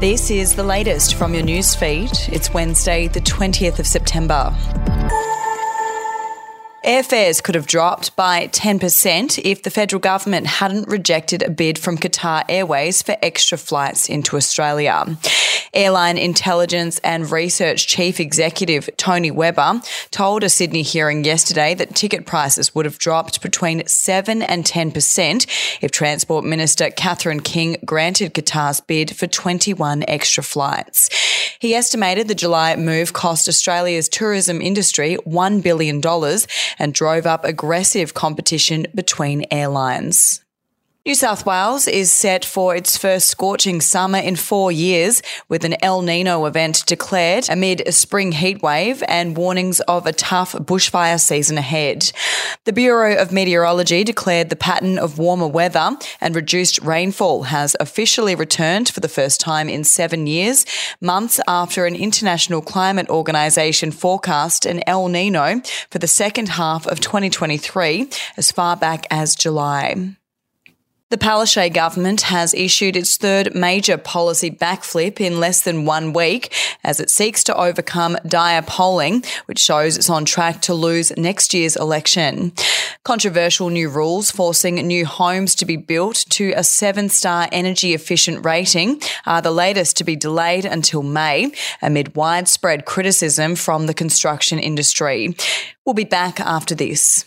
This is the latest from your newsfeed. It's Wednesday, the 20th of September. Airfares could have dropped by 10% if the federal government hadn't rejected a bid from Qatar Airways for extra flights into Australia. Airline Intelligence and Research Chief Executive Tony Webber told a Sydney hearing yesterday that ticket prices would have dropped between 7 and 10% if Transport Minister Catherine King granted Qatar's bid for 21 extra flights. He estimated the July move cost Australia's tourism industry $1 billion and drove up aggressive competition between airlines. New South Wales is set for its first scorching summer in four years, with an El Nino event declared amid a spring heatwave and warnings of a tough bushfire season ahead. The Bureau of Meteorology declared the pattern of warmer weather and reduced rainfall has officially returned for the first time in seven years, months after an international climate organisation forecast an El Nino for the second half of 2023 as far back as July. The Palaszczuk government has issued its third major policy backflip in less than one week as it seeks to overcome dire polling, which shows it's on track to lose next year's election. Controversial new rules forcing new homes to be built to a seven star energy efficient rating are the latest to be delayed until May amid widespread criticism from the construction industry. We'll be back after this.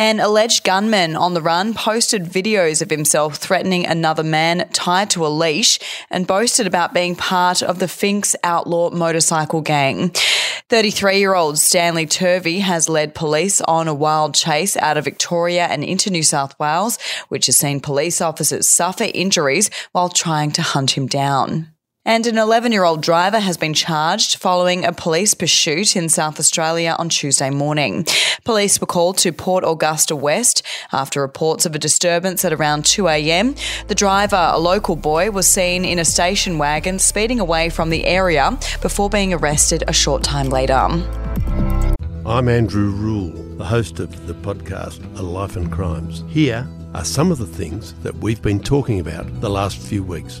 An alleged gunman on the run posted videos of himself threatening another man tied to a leash and boasted about being part of the Finks outlaw motorcycle gang. 33 year old Stanley Turvey has led police on a wild chase out of Victoria and into New South Wales, which has seen police officers suffer injuries while trying to hunt him down. And an 11 year old driver has been charged following a police pursuit in South Australia on Tuesday morning. Police were called to Port Augusta West after reports of a disturbance at around 2am. The driver, a local boy, was seen in a station wagon speeding away from the area before being arrested a short time later. I'm Andrew Rule, the host of the podcast A Life and Crimes. Here are some of the things that we've been talking about the last few weeks.